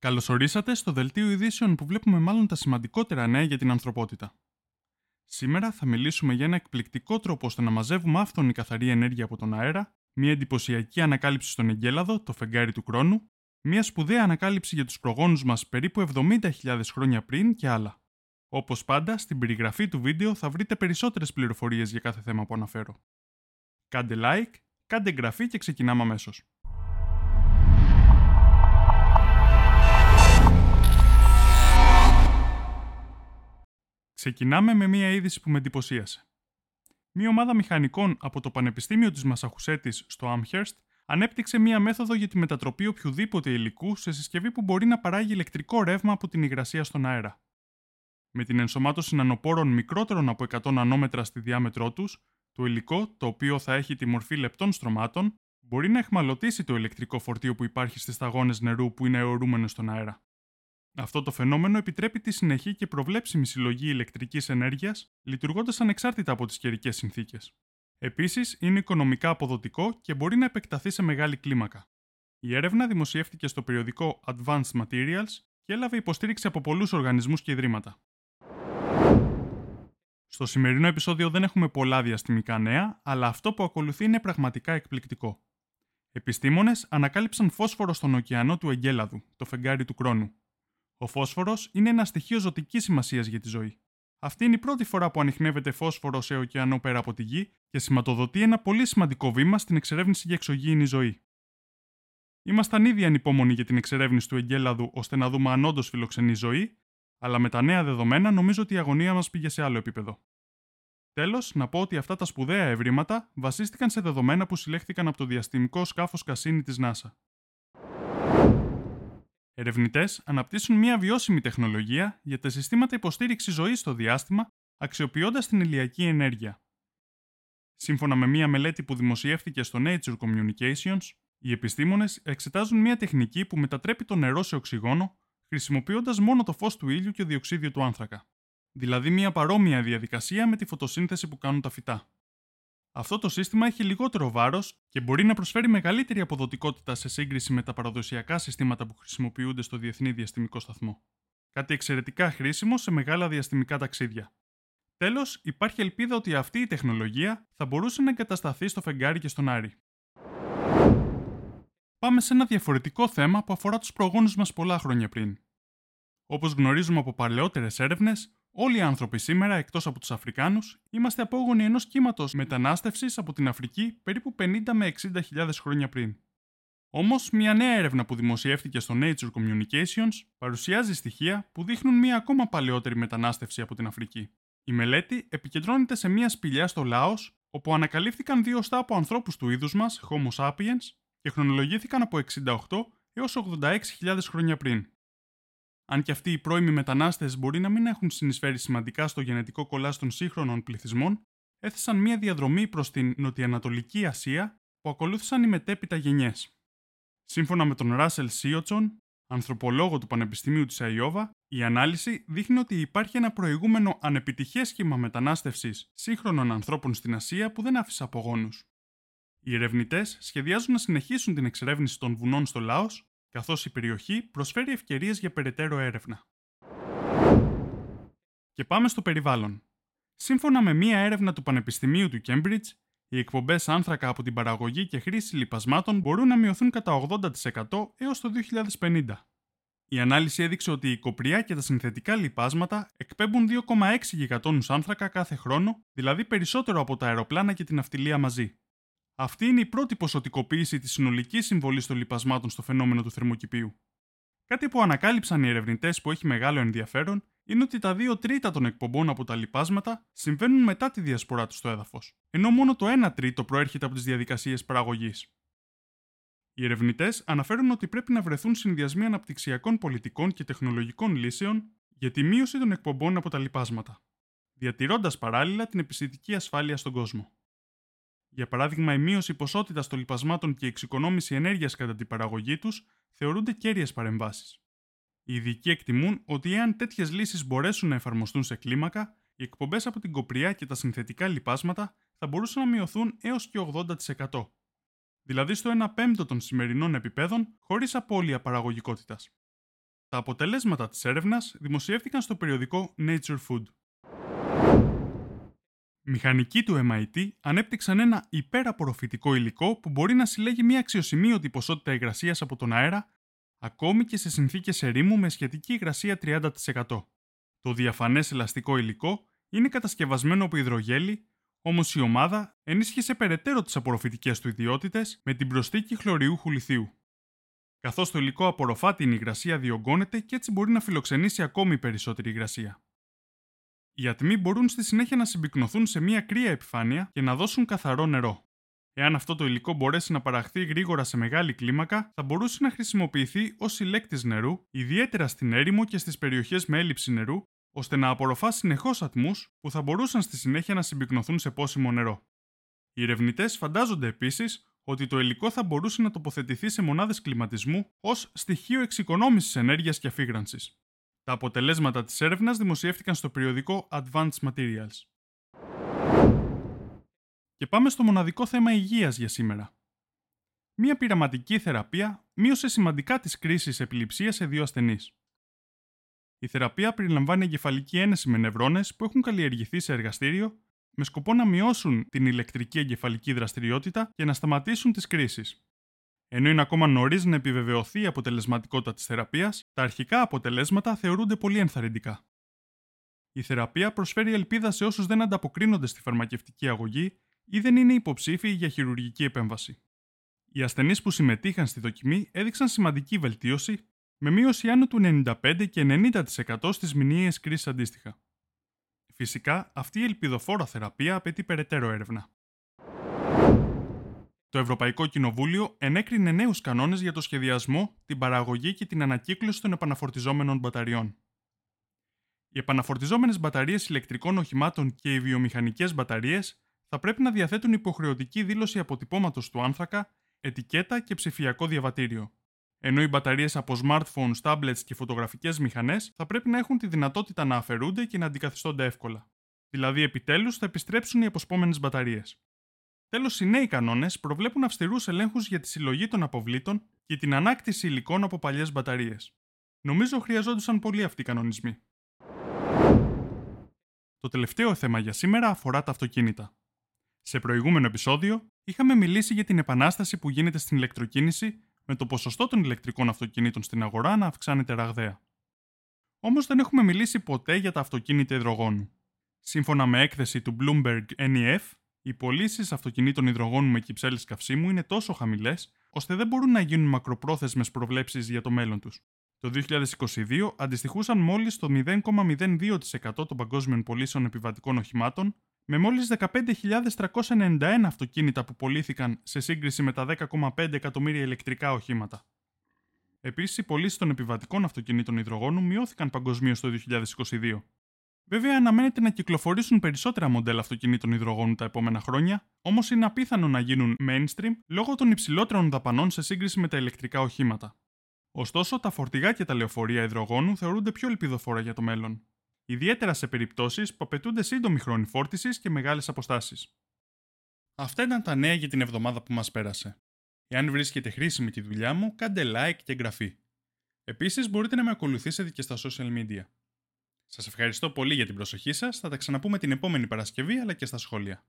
Καλωσορίσατε στο δελτίο ειδήσεων που βλέπουμε μάλλον τα σημαντικότερα νέα για την ανθρωπότητα. Σήμερα θα μιλήσουμε για ένα εκπληκτικό τρόπο ώστε να μαζεύουμε άφθονη καθαρή ενέργεια από τον αέρα, μια εντυπωσιακή ανακάλυψη στον Εγκέλαδο, το φεγγάρι του χρόνου, μια σπουδαία ανακάλυψη για τους προγόνους μας περίπου 70.000 χρόνια πριν και άλλα. Όπως πάντα, στην περιγραφή του βίντεο θα βρείτε περισσότερες πληροφορίες για κάθε θέμα που αναφέρω. Κάντε like, κάντε εγγραφή και ξεκινάμε αμέσως. Ξεκινάμε με μία είδηση που με εντυπωσίασε. Μία ομάδα μηχανικών από το Πανεπιστήμιο της Μασαχουσέτης στο Amherst ανέπτυξε μία μέθοδο για τη μετατροπή οποιοδήποτε υλικού σε συσκευή που μπορεί να παράγει ηλεκτρικό ρεύμα από την υγρασία στον αέρα. Με την ενσωμάτωση νανοπόρων μικρότερων από 100 νανόμετρα στη διάμετρό τους, το υλικό, το οποίο θα έχει τη μορφή λεπτών στρωμάτων, μπορεί να εχμαλωτήσει το ηλεκτρικό φορτίο που υπάρχει στις σταγόνες νερού που είναι αιωρούμενο στον αέρα. Αυτό το φαινόμενο επιτρέπει τη συνεχή και προβλέψιμη συλλογή ηλεκτρικής ενέργειας, λειτουργώντας ανεξάρτητα από τις καιρικές συνθήκες. Επίσης, είναι οικονομικά αποδοτικό και μπορεί να επεκταθεί σε μεγάλη κλίμακα. Η έρευνα δημοσιεύτηκε στο περιοδικό Advanced Materials και έλαβε υποστήριξη από πολλούς οργανισμούς και ιδρύματα. Στο σημερινό επεισόδιο δεν έχουμε πολλά διαστημικά νέα, αλλά αυτό που ακολουθεί είναι πραγματικά εκπληκτικό. Επιστήμονες ανακάλυψαν φόσφορο στον ωκεανό του Εγκέλαδου, το φεγγάρι του Κρόνου. Ο φόσφορος είναι ένα στοιχείο ζωτικής σημασίας για τη ζωή. Αυτή είναι η πρώτη φορά που ανοιχνεύεται φόσφορος σε ωκεανό πέρα από τη γη και σηματοδοτεί ένα πολύ σημαντικό βήμα στην εξερεύνηση για εξωγήινη ζωή. Ήμασταν ήδη ανυπόμονοι για την εξερεύνηση του εγκέλαδου ώστε να δούμε αν όντως φιλοξενεί ζωή, αλλά με τα νέα δεδομένα νομίζω ότι η αγωνία μας πήγε σε άλλο επίπεδο. Τέλος, να πω ότι αυτά τα σπουδαία ευρήματα βασίστηκαν σε δεδομένα που συλλέχθηκαν από το διαστημικό σκάφος Κασίνη της NASA. Ερευνητές αναπτύσσουν μια βιώσιμη τεχνολογία για τα συστήματα υποστήριξης ζωής στο διάστημα, αξιοποιώντας την ηλιακή ενέργεια. Σύμφωνα με μια μελέτη που δημοσιεύτηκε στο Nature Communications, οι επιστήμονες εξετάζουν μια τεχνική που μετατρέπει το νερό σε οξυγόνο, χρησιμοποιώντας μόνο το φως του ήλιου και διοξίδιο του άνθρακα. Δηλαδή μια παρόμοια διαδικασία με τη φωτοσύνθεση που κάνουν τα φυτά. Αυτό το σύστημα έχει λιγότερο βάρος και μπορεί να προσφέρει μεγαλύτερη αποδοτικότητα σε σύγκριση με τα παραδοσιακά συστήματα που χρησιμοποιούνται στο Διεθνή Διαστημικό Σταθμό. Κάτι εξαιρετικά χρήσιμο σε μεγάλα διαστημικά ταξίδια. Τέλος, υπάρχει ελπίδα ότι αυτή η τεχνολογία θα μπορούσε να εγκατασταθεί στο φεγγάρι και στον Άρη. Πάμε σε ένα διαφορετικό θέμα που αφορά τους προγόνους μας πολλά χρόνια πριν. Όπως γνωρίζουμε από παλαιότερες έρευνες, Όλοι οι άνθρωποι σήμερα, εκτός από τους Αφρικάνους, είμαστε απόγονοι ενός κύματος μετανάστευσης από την Αφρική περίπου 50 με 60.000 χρόνια πριν. Όμως, μια νέα έρευνα που δημοσιεύτηκε στο Nature Communications παρουσιάζει στοιχεία που δείχνουν μια ακόμα παλαιότερη μετανάστευση από την Αφρική. Η μελέτη επικεντρώνεται σε μια σπηλιά στο Λάος, όπου ανακαλύφθηκαν δύο οστά από ανθρώπους του είδους μας, Homo sapiens, και χρονολογήθηκαν από 68 έως 86.000 χρόνια πριν. Αν και αυτοί οι πρώιμοι μετανάστες μπορεί να μην έχουν συνεισφέρει σημαντικά στο γενετικό κολλά των σύγχρονων πληθυσμών, έθεσαν μια διαδρομή προς την Νοτιοανατολική Ασία που ακολούθησαν οι μετέπειτα γενιές. Σύμφωνα με τον Ράσελ Σίοτσον, ανθρωπολόγο του Πανεπιστημίου της Αϊόβα, η ανάλυση δείχνει ότι υπάρχει ένα προηγούμενο ανεπιτυχές σχήμα μετανάστευσης σύγχρονων ανθρώπων στην Ασία που δεν άφησε απογόνους. Οι ερευνητές σχεδιάζουν να συνεχίσουν την εξερεύνηση των βουνών στο Λάος καθώς η περιοχή προσφέρει ευκαιρίες για περαιτέρω έρευνα. Και πάμε στο περιβάλλον. Σύμφωνα με μία έρευνα του Πανεπιστημίου του Cambridge, οι εκπομπές άνθρακα από την παραγωγή και χρήση λιπασμάτων μπορούν να μειωθούν κατά 80% έως το 2050. Η ανάλυση έδειξε ότι η κοπριά και τα συνθετικά λιπάσματα εκπέμπουν 2,6 γιγατόνους άνθρακα κάθε χρόνο, δηλαδή περισσότερο από τα αεροπλάνα και την αυτιλία μαζί. Αυτή είναι η πρώτη ποσοτικοποίηση της συνολικής συμβολής των λιπασμάτων στο φαινόμενο του θερμοκηπίου. Κάτι που ανακάλυψαν οι ερευνητές που έχει μεγάλο ενδιαφέρον είναι ότι τα 2 τρίτα των εκπομπών από τα λιπάσματα συμβαίνουν μετά τη διασπορά τους στο έδαφος, ενώ μόνο το 1 τρίτο προέρχεται από τις διαδικασίες παραγωγής. Οι ερευνητές αναφέρουν ότι πρέπει να βρεθούν συνδυασμοί αναπτυξιακών πολιτικών και τεχνολογικών λύσεων για τη μείωση των εκπομπών από τα λιπάσματα, διατηρώντας παράλληλα την επιστημική ασφάλεια στον κόσμο. Για παράδειγμα, η μείωση ποσότητας των λιπασμάτων και η εξοικονόμηση ενέργειας κατά την παραγωγή τους θεωρούνται κέρυες παρεμβάσεις. Οι ειδικοί εκτιμούν ότι εάν τέτοιες λύσεις μπορέσουν να εφαρμοστούν σε κλίμακα, οι εκπομπές από την κοπριά και τα συνθετικά λιπάσματα θα μπορούσαν να μειωθούν έως και 80%. Δηλαδή στο 1 πέμπτο των σημερινών επιπέδων, χωρίς απώλεια παραγωγικότητας. Τα αποτελέσματα της έρευνας δημοσιεύτηκαν στο περιοδικό Nature Food. Μηχανικοί του MIT ανέπτυξαν ένα υπεραπορροφητικό υλικό που μπορεί να συλλέγει μια αξιοσημείωτη ποσότητα υγρασίας από τον αέρα, ακόμη και σε συνθήκες ερήμου με σχετική υγρασία 30%. Το διαφανές ελαστικό υλικό είναι κατασκευασμένο από υδρογέλη, όμως η ομάδα ενίσχυσε περαιτέρω τις απορροφητικές του ιδιότητες με την προσθήκη χλωριούχου λιθίου. Καθώς το υλικό απορροφά την υγρασία, διωγγώνεται και έτσι μπορεί να φιλοξενήσει ακόμη περισσότερη υγρασία. Οι ατμοί μπορούν στη συνέχεια να συμπυκνωθούν σε μια κρύα επιφάνεια και να δώσουν καθαρό νερό. Εάν αυτό το υλικό μπορέσει να παραχθεί γρήγορα σε μεγάλη κλίμακα, θα μπορούσε να χρησιμοποιηθεί ως συλλέκτης νερού, ιδιαίτερα στην έρημο και στις περιοχές με έλλειψη νερού, ώστε να απορροφά συνεχώς ατμούς που θα μπορούσαν στη συνέχεια να συμπυκνωθούν σε πόσιμο νερό. Οι ερευνητές φαντάζονται επίσης ότι το υλικό θα μπορούσε να τοποθετηθεί σε μονάδες κλιματισμού ως στοιχείο εξοικονόμησης ενέργειας και αφήγρανση. Τα αποτελέσματα της έρευνας δημοσιεύτηκαν στο περιοδικό Advanced Materials. Και πάμε στο μοναδικό θέμα υγείας για σήμερα. Μία πειραματική θεραπεία μείωσε σημαντικά τις κρίσεις επιληψίας σε δύο ασθενείς. Η θεραπεία περιλαμβάνει εγκεφαλική ένεση με νευρώνες που έχουν καλλιεργηθεί σε εργαστήριο με σκοπό να μειώσουν την ηλεκτρική εγκεφαλική δραστηριότητα και να σταματήσουν τις κρίσεις. Ενώ είναι ακόμα νωρίς να επιβεβαιωθεί η αποτελεσματικότητα της θεραπείας, τα αρχικά αποτελέσματα θεωρούνται πολύ ενθαρρυντικά. Η θεραπεία προσφέρει ελπίδα σε όσους δεν ανταποκρίνονται στη φαρμακευτική αγωγή ή δεν είναι υποψήφιοι για χειρουργική επέμβαση. Οι ασθενείς που συμμετείχαν στη δοκιμή έδειξαν σημαντική βελτίωση, με μείωση άνω του 95 και 90% στις μηνύε κρίσεις αντίστοιχα. Φυσικά, αυτή η ελπιδοφόρα θεραπεία απαιτεί περαιτέρω έρευνα. Το Ευρωπαϊκό Κοινοβούλιο ενέκρινε νέους κανόνες για το σχεδιασμό, την παραγωγή και την ανακύκλωση των επαναφορτιζόμενων μπαταριών. Οι επαναφορτιζόμενες μπαταρίες ηλεκτρικών οχημάτων και οι βιομηχανικές μπαταρίες θα πρέπει να διαθέτουν υποχρεωτική δήλωση αποτυπώματος του άνθρακα, ετικέτα και ψηφιακό διαβατήριο. Ενώ οι μπαταρίες από smartphones, tablets και φωτογραφικές μηχανές θα πρέπει να έχουν τη δυνατότητα να αφαιρούνται και να αντικαθιστώνται εύκολα. Δηλαδή, επιτέλους θα επιστρέψουν οι αποσπόμενες μπαταρίες. Τέλος, οι νέοι κανόνες προβλέπουν αυστηρούς ελέγχους για τη συλλογή των αποβλήτων και την ανάκτηση υλικών από παλιές μπαταρίες. Νομίζω χρειαζόντουσαν πολύ αυτοί οι κανονισμοί. Το τελευταίο θέμα για σήμερα αφορά τα αυτοκίνητα. Σε προηγούμενο επεισόδιο είχαμε μιλήσει για την επανάσταση που γίνεται στην ηλεκτροκίνηση με το ποσοστό των ηλεκτρικών αυτοκινήτων στην αγορά να αυξάνεται ραγδαία. Όμως δεν έχουμε μιλήσει ποτέ για τα αυτοκίνητα υδρογόνου. Σύμφωνα με έκθεση του Bloomberg NEF, οι πωλήσεις αυτοκινήτων υδρογόνου με κυψέλες καυσίμου είναι τόσο χαμηλές, ώστε δεν μπορούν να γίνουν μακροπρόθεσμες προβλέψεις για το μέλλον τους. Το 2022 αντιστοιχούσαν μόλις το 0,02% των παγκόσμιων πωλήσεων επιβατικών οχημάτων, με μόλις 15.391 αυτοκίνητα που πωλήθηκαν σε σύγκριση με τα 10,5 εκατομμύρια ηλεκτρικά οχήματα. Επίσης, οι πωλήσεις των επιβατικών αυτοκινήτων υδρογόνου μειώθηκαν παγκοσμίως το 2022. Βέβαια, αναμένεται να κυκλοφορήσουν περισσότερα μοντέλα αυτοκινήτων υδρογόνου τα επόμενα χρόνια, όμως είναι απίθανο να γίνουν mainstream λόγω των υψηλότερων δαπανών σε σύγκριση με τα ηλεκτρικά οχήματα. Ωστόσο, τα φορτηγά και τα λεωφορεία υδρογόνου θεωρούνται πιο ελπιδοφόρα για το μέλλον. Ιδιαίτερα σε περιπτώσεις που απαιτούνται σύντομη χρόνη φόρτισης και μεγάλες αποστάσεις. Αυτά ήταν τα νέα για την εβδομάδα που μας πέρασε. Εάν βρίσκεται χρήσιμη τη δουλειά μου, κάντε like και εγγραφή. Επίσης, μπορείτε να με ακολουθήσετε και στα social media. Σας ευχαριστώ πολύ για την προσοχή σας, θα τα ξαναπούμε την επόμενη Παρασκευή αλλά και στα σχόλια.